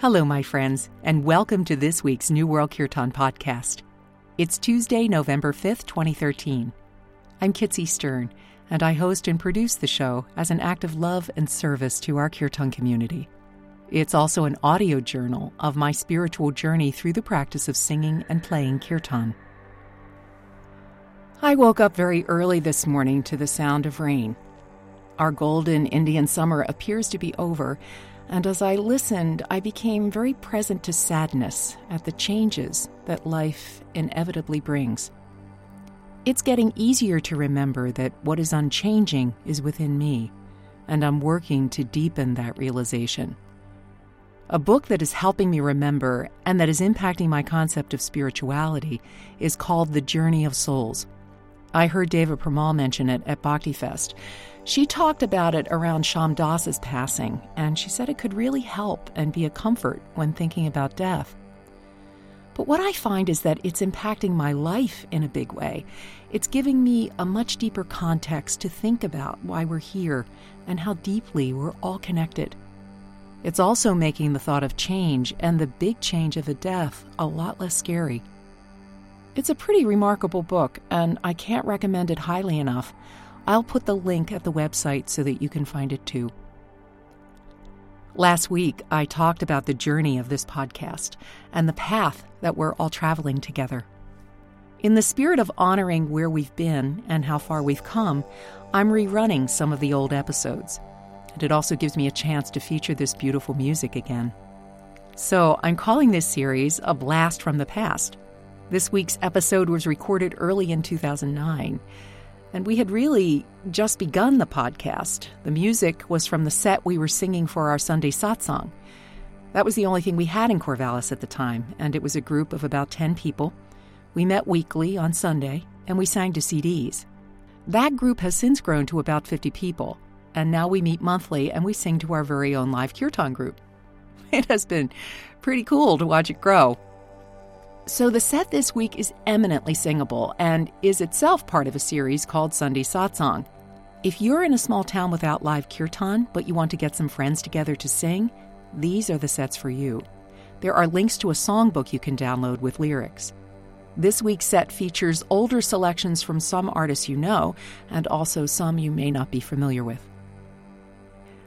Hello, my friends, and welcome to this week's New World Kirtan podcast. It's Tuesday, November 5th, 2013. I'm Kitsy Stern, and I host and produce the show as an act of love and service to our Kirtan community. It's also an audio journal of my spiritual journey through the practice of singing and playing Kirtan. I woke up very early this morning to the sound of rain. Our golden Indian summer appears to be over, and as I listened, I became very present to sadness at the changes that life inevitably brings. It's getting easier to remember that what is unchanging is within me, and I'm working to deepen that realization. A book that is helping me remember and that is impacting my concept of spirituality is called The Journey of Souls. I heard Deva Premal mention it at Bhakti Fest. She talked about it around Shyam Das's passing, and she said it could really help and be a comfort when thinking about death. But what I find is that it's impacting my life in a big way. It's giving me a much deeper context to think about why we're here and how deeply we're all connected. It's also making the thought of change and the big change of a death a lot less scary. It's a pretty remarkable book, and I can't recommend it highly enough. I'll put the link at the website so that you can find it too. Last week, I talked about the journey of this podcast and the path that we're all traveling together. In the spirit of honoring where we've been and how far we've come, I'm rerunning some of the old episodes. And it also gives me a chance to feature this beautiful music again. So I'm calling this series A Blast from the Past. This week's episode was recorded early in 2009. And we had really just begun the podcast. The music was from the set we were singing for our Sunday satsang. That was the only thing we had in Corvallis at the time, and it was a group of about 10 people. We met weekly on Sunday, and we sang to CDs. That group has since grown to about 50 people, and now we meet monthly and we sing to our very own live kirtan group. It has been pretty cool to watch it grow. So, the set this week is eminently singable and is itself part of a series called Sunday Satsang. If you're in a small town without live kirtan, but you want to get some friends together to sing, these are the sets for you. There are links to a songbook you can download with lyrics. This week's set features older selections from some artists you know, and also some you may not be familiar with.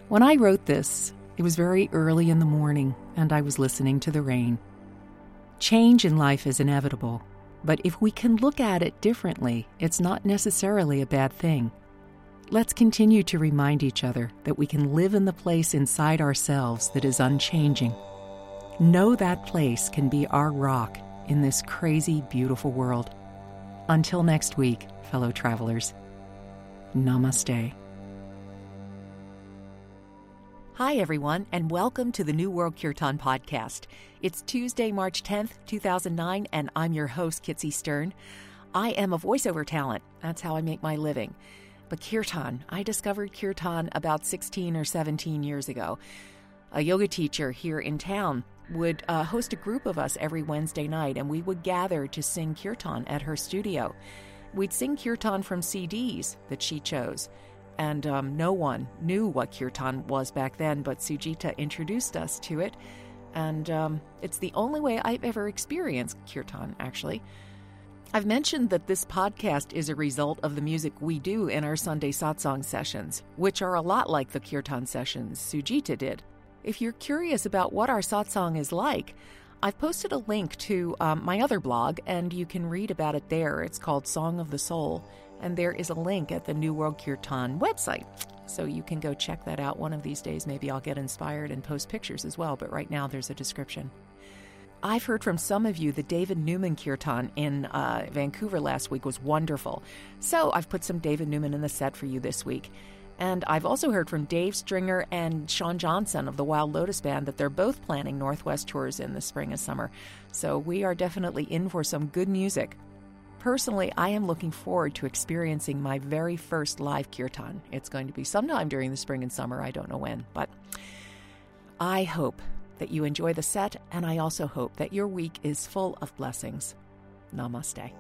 When I wrote this, it was very early in the morning, and I was listening to the rain. Change in life is inevitable, but if we can look at it differently, it's not necessarily a bad thing. Let's continue to remind each other that we can live in the place inside ourselves that is unchanging. Know that place can be our rock in this crazy, beautiful world. Until next week, fellow travelers, namaste. Hi, everyone, and welcome to the New World Kirtan podcast. It's Tuesday, March 10th, 2009, and I'm your host, Kitsy Stern. I am a voiceover talent. That's how I make my living. But Kirtan, I discovered Kirtan about 16 or 17 years ago. A yoga teacher here in town would uh, host a group of us every Wednesday night, and we would gather to sing Kirtan at her studio. We'd sing Kirtan from CDs that she chose and um, no one knew what kirtan was back then, but Sujita introduced us to it, and um, it's the only way I've ever experienced kirtan, actually. I've mentioned that this podcast is a result of the music we do in our Sunday satsang sessions, which are a lot like the kirtan sessions Sujita did. If you're curious about what our satsang is like, I've posted a link to um, my other blog, and you can read about it there. It's called Song of the Soul, and there is a link at the New World Kirtan website. So you can go check that out one of these days. Maybe I'll get inspired and post pictures as well, but right now there's a description. I've heard from some of you the David Newman Kirtan in uh, Vancouver last week was wonderful. So I've put some David Newman in the set for you this week. And I've also heard from Dave Stringer and Sean Johnson of the Wild Lotus Band that they're both planning Northwest tours in the spring and summer. So we are definitely in for some good music. Personally, I am looking forward to experiencing my very first live kirtan. It's going to be sometime during the spring and summer, I don't know when, but I hope that you enjoy the set, and I also hope that your week is full of blessings. Namaste.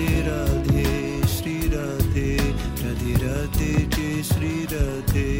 े राधे श्रीराधे राधिधे ते Shri Radhe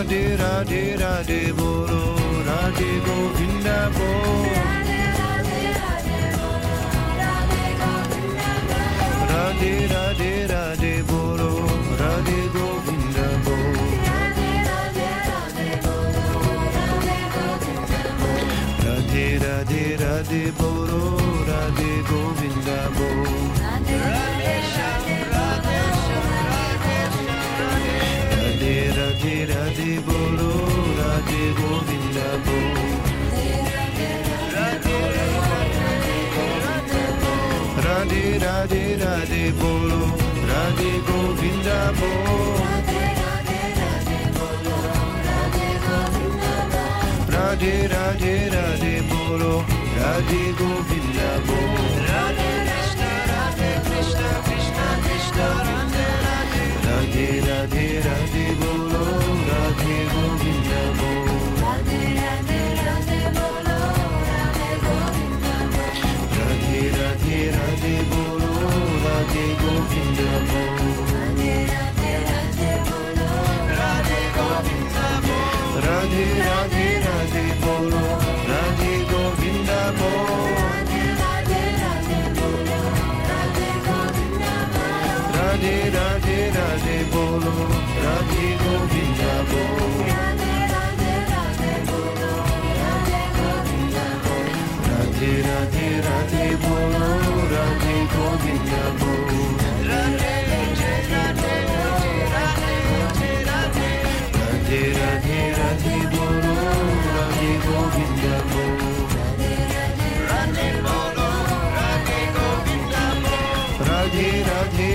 Radhe Radhe Radhe Boro Radhe Govinda Boro Radhe Radhe Radhe Bolo. Radhe Govinda Bolo. Radhe Radhe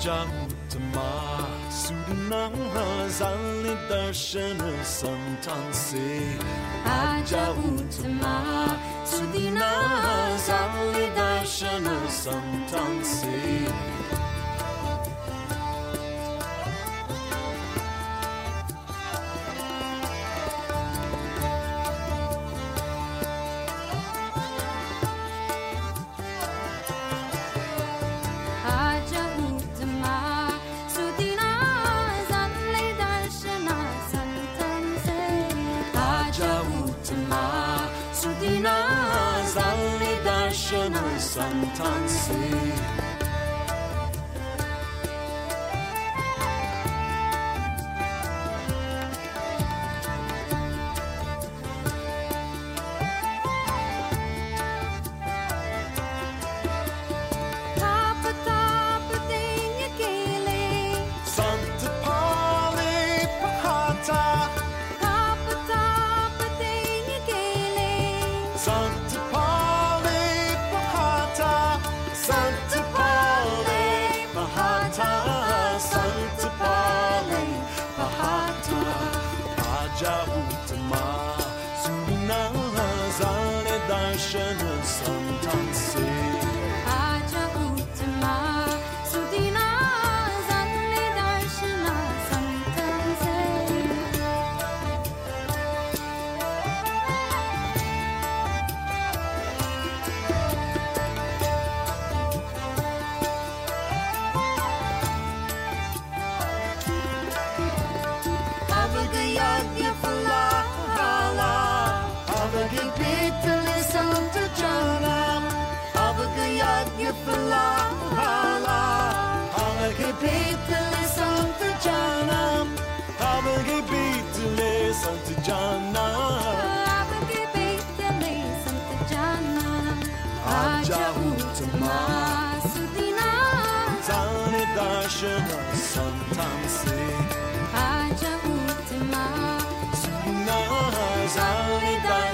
Jamtama Sudanha Zali Darshana Santansi Aja Utama Sudanha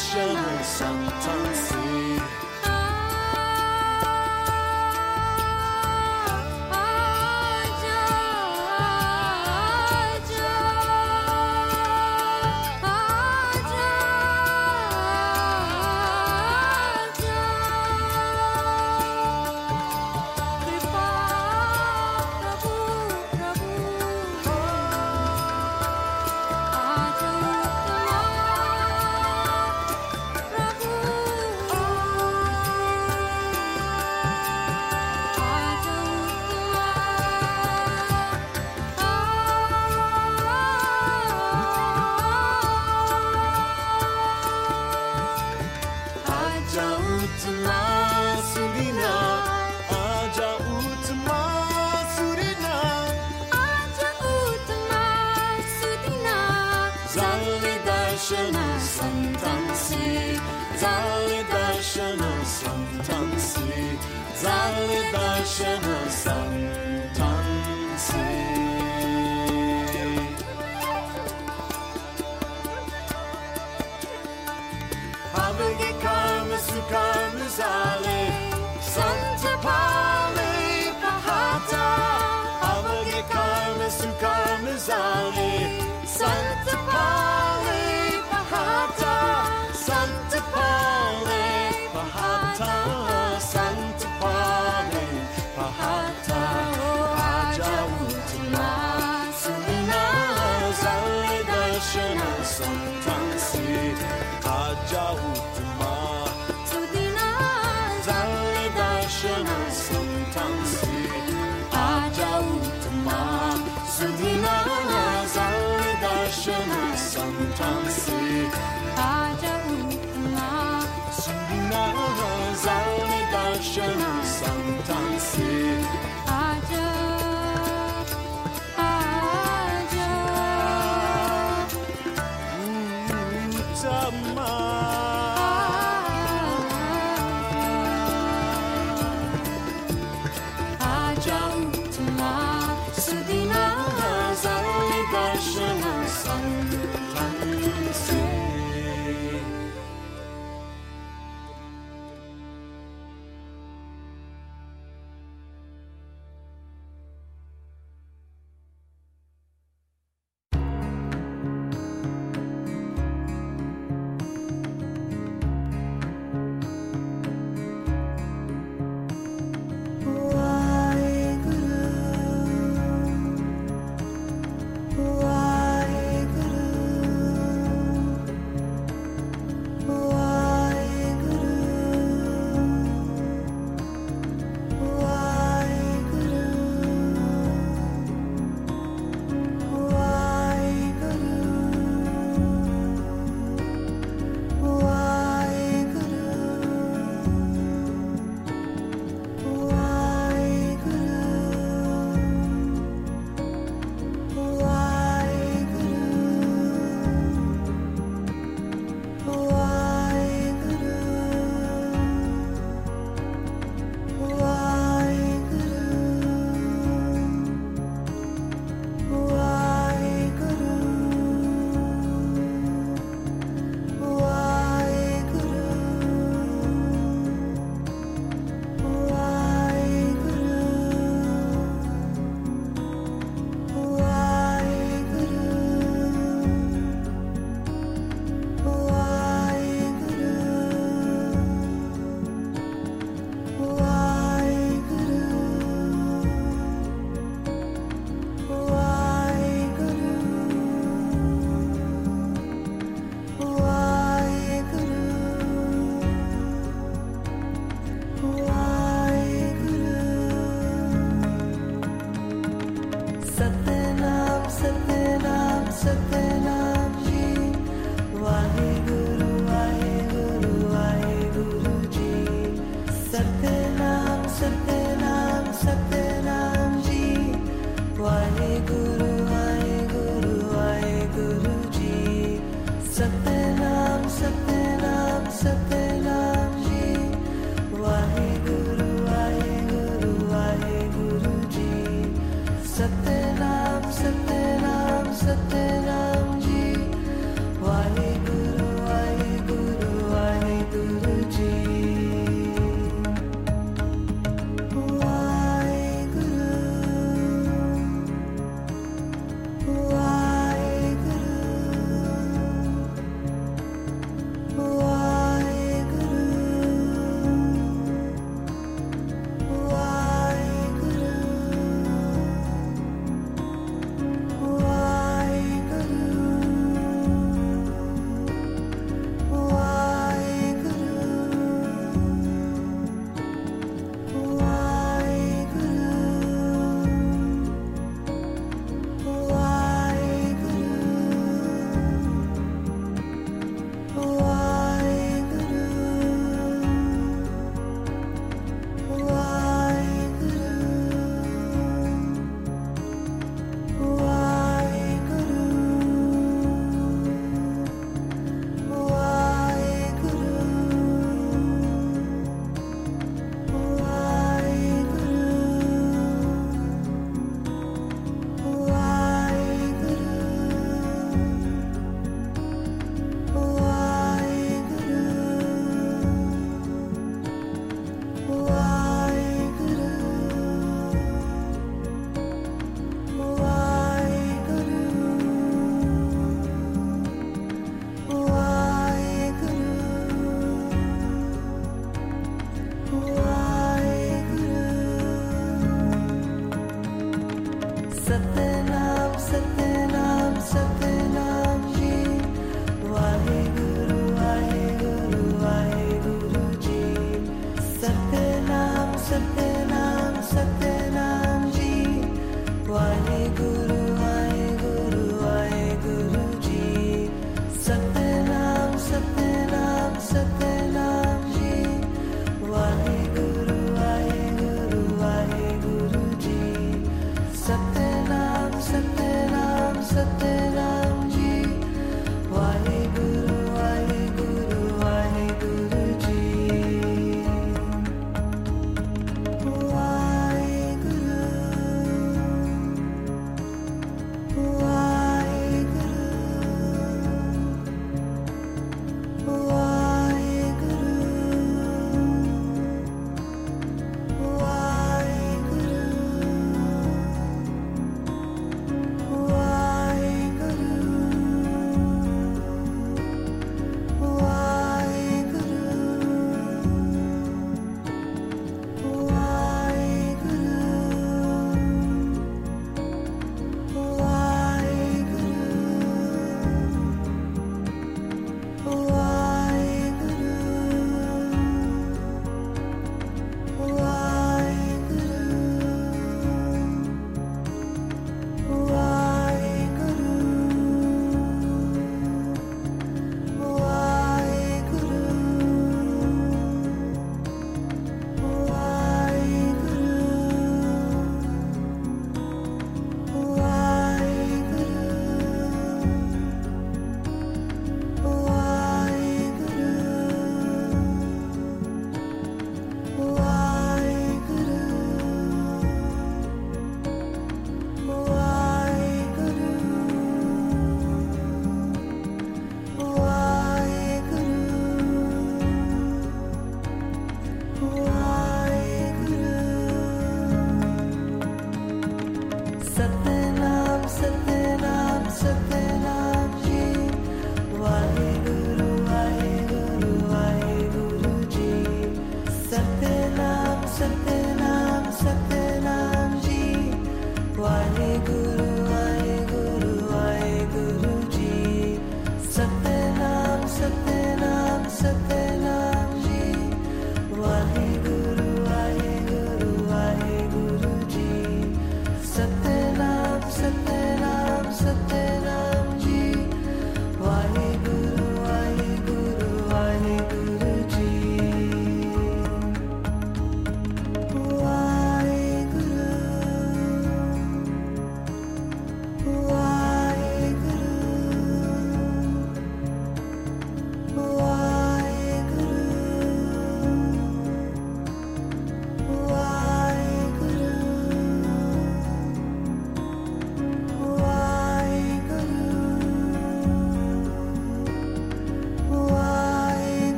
shoulders sometimes.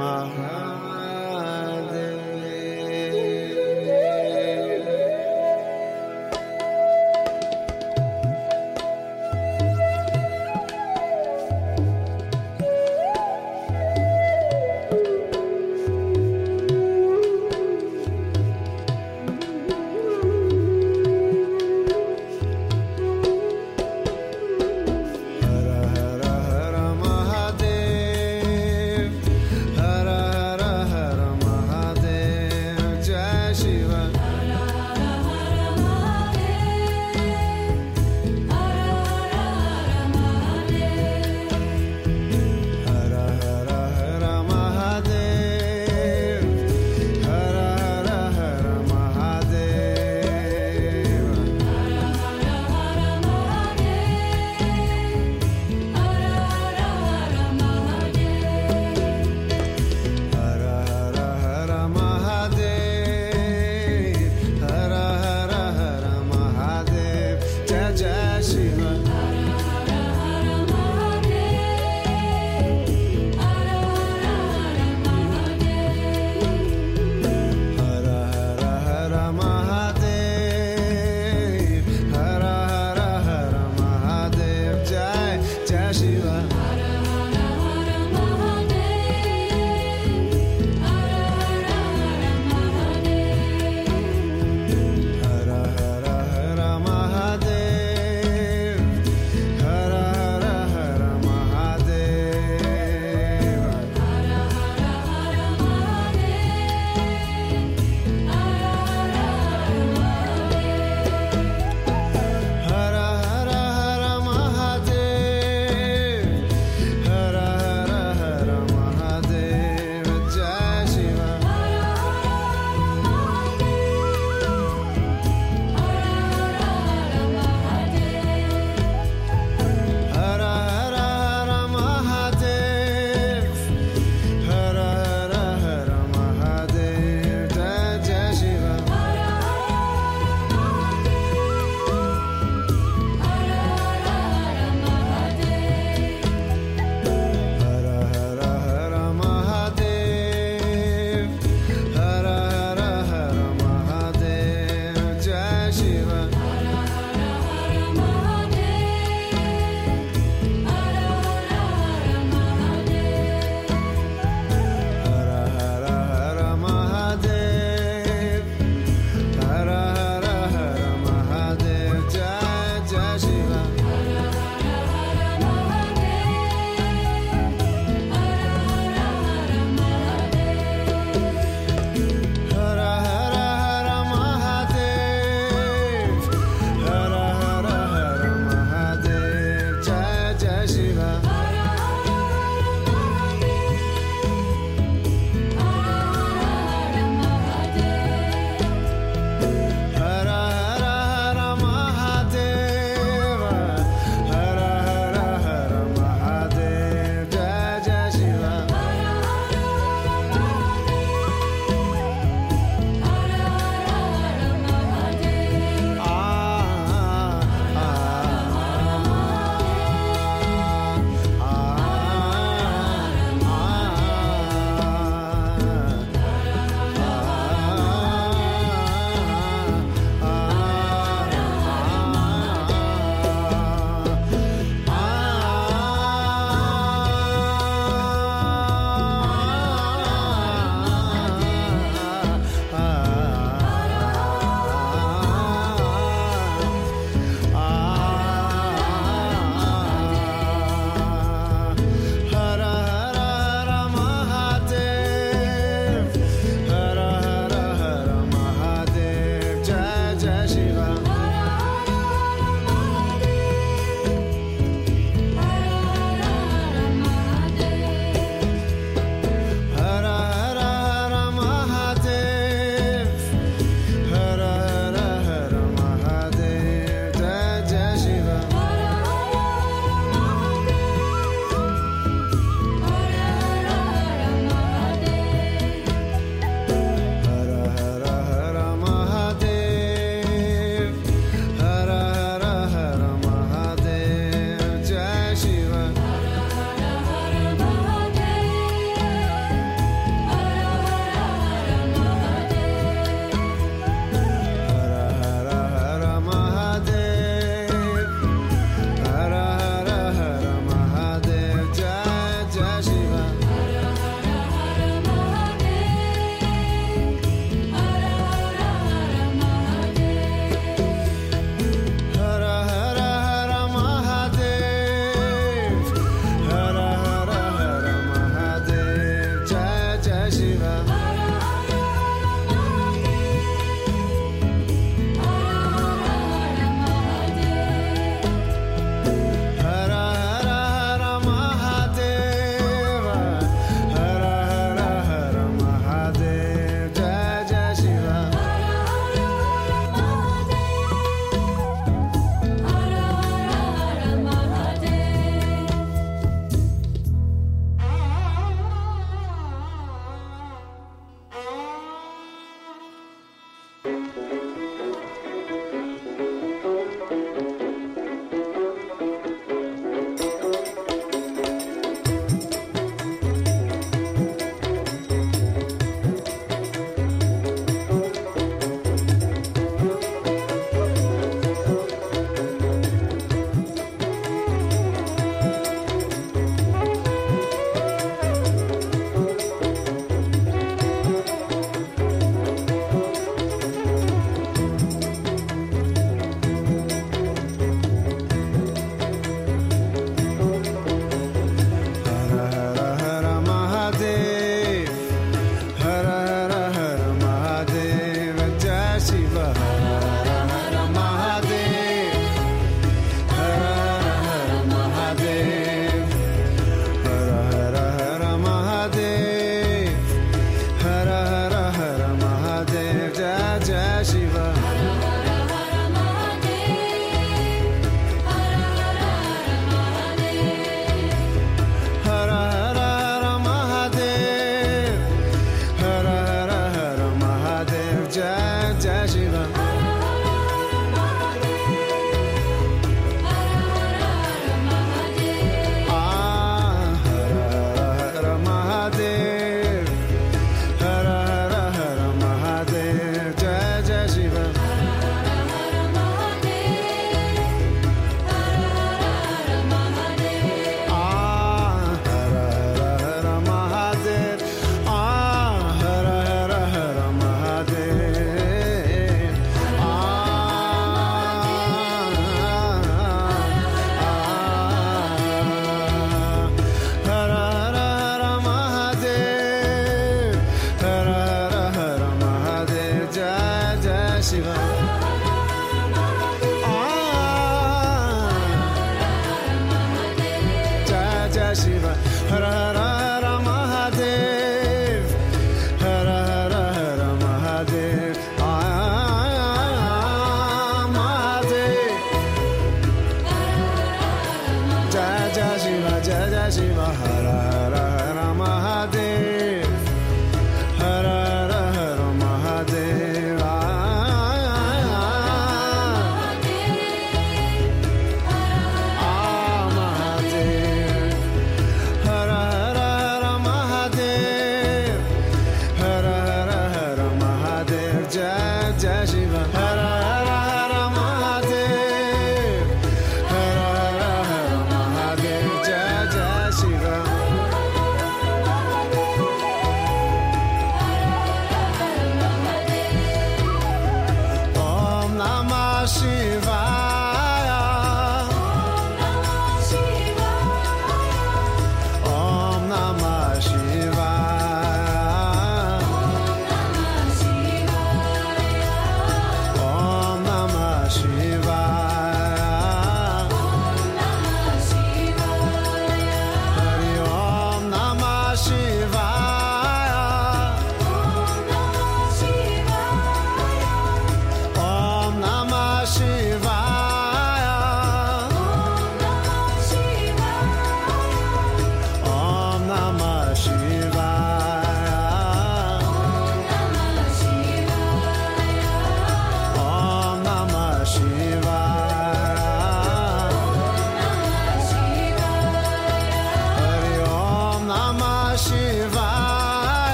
Hara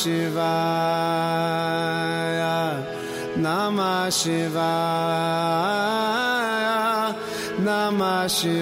Shivaya. Namah Shivaya. Namah Shivaya.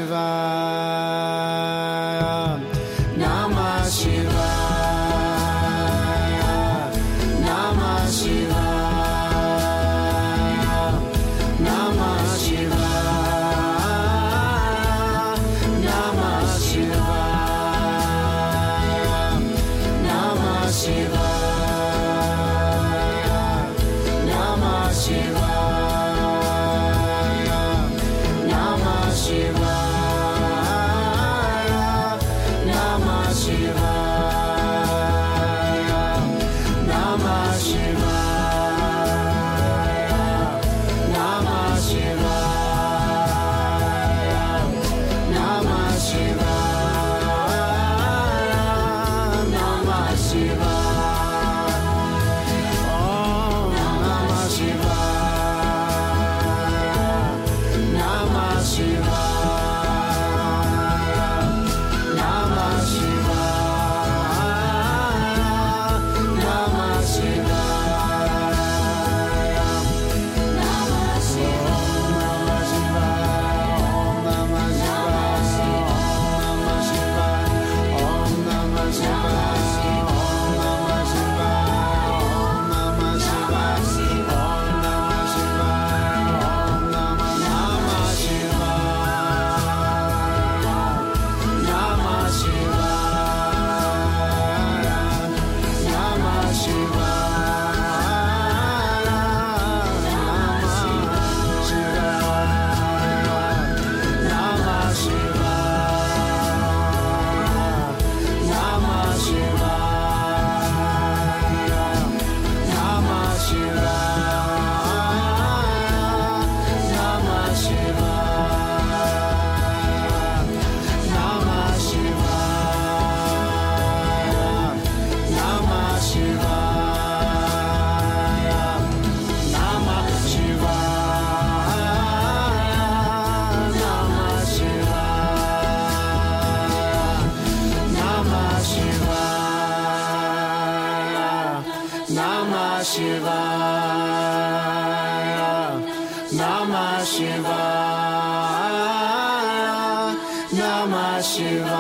you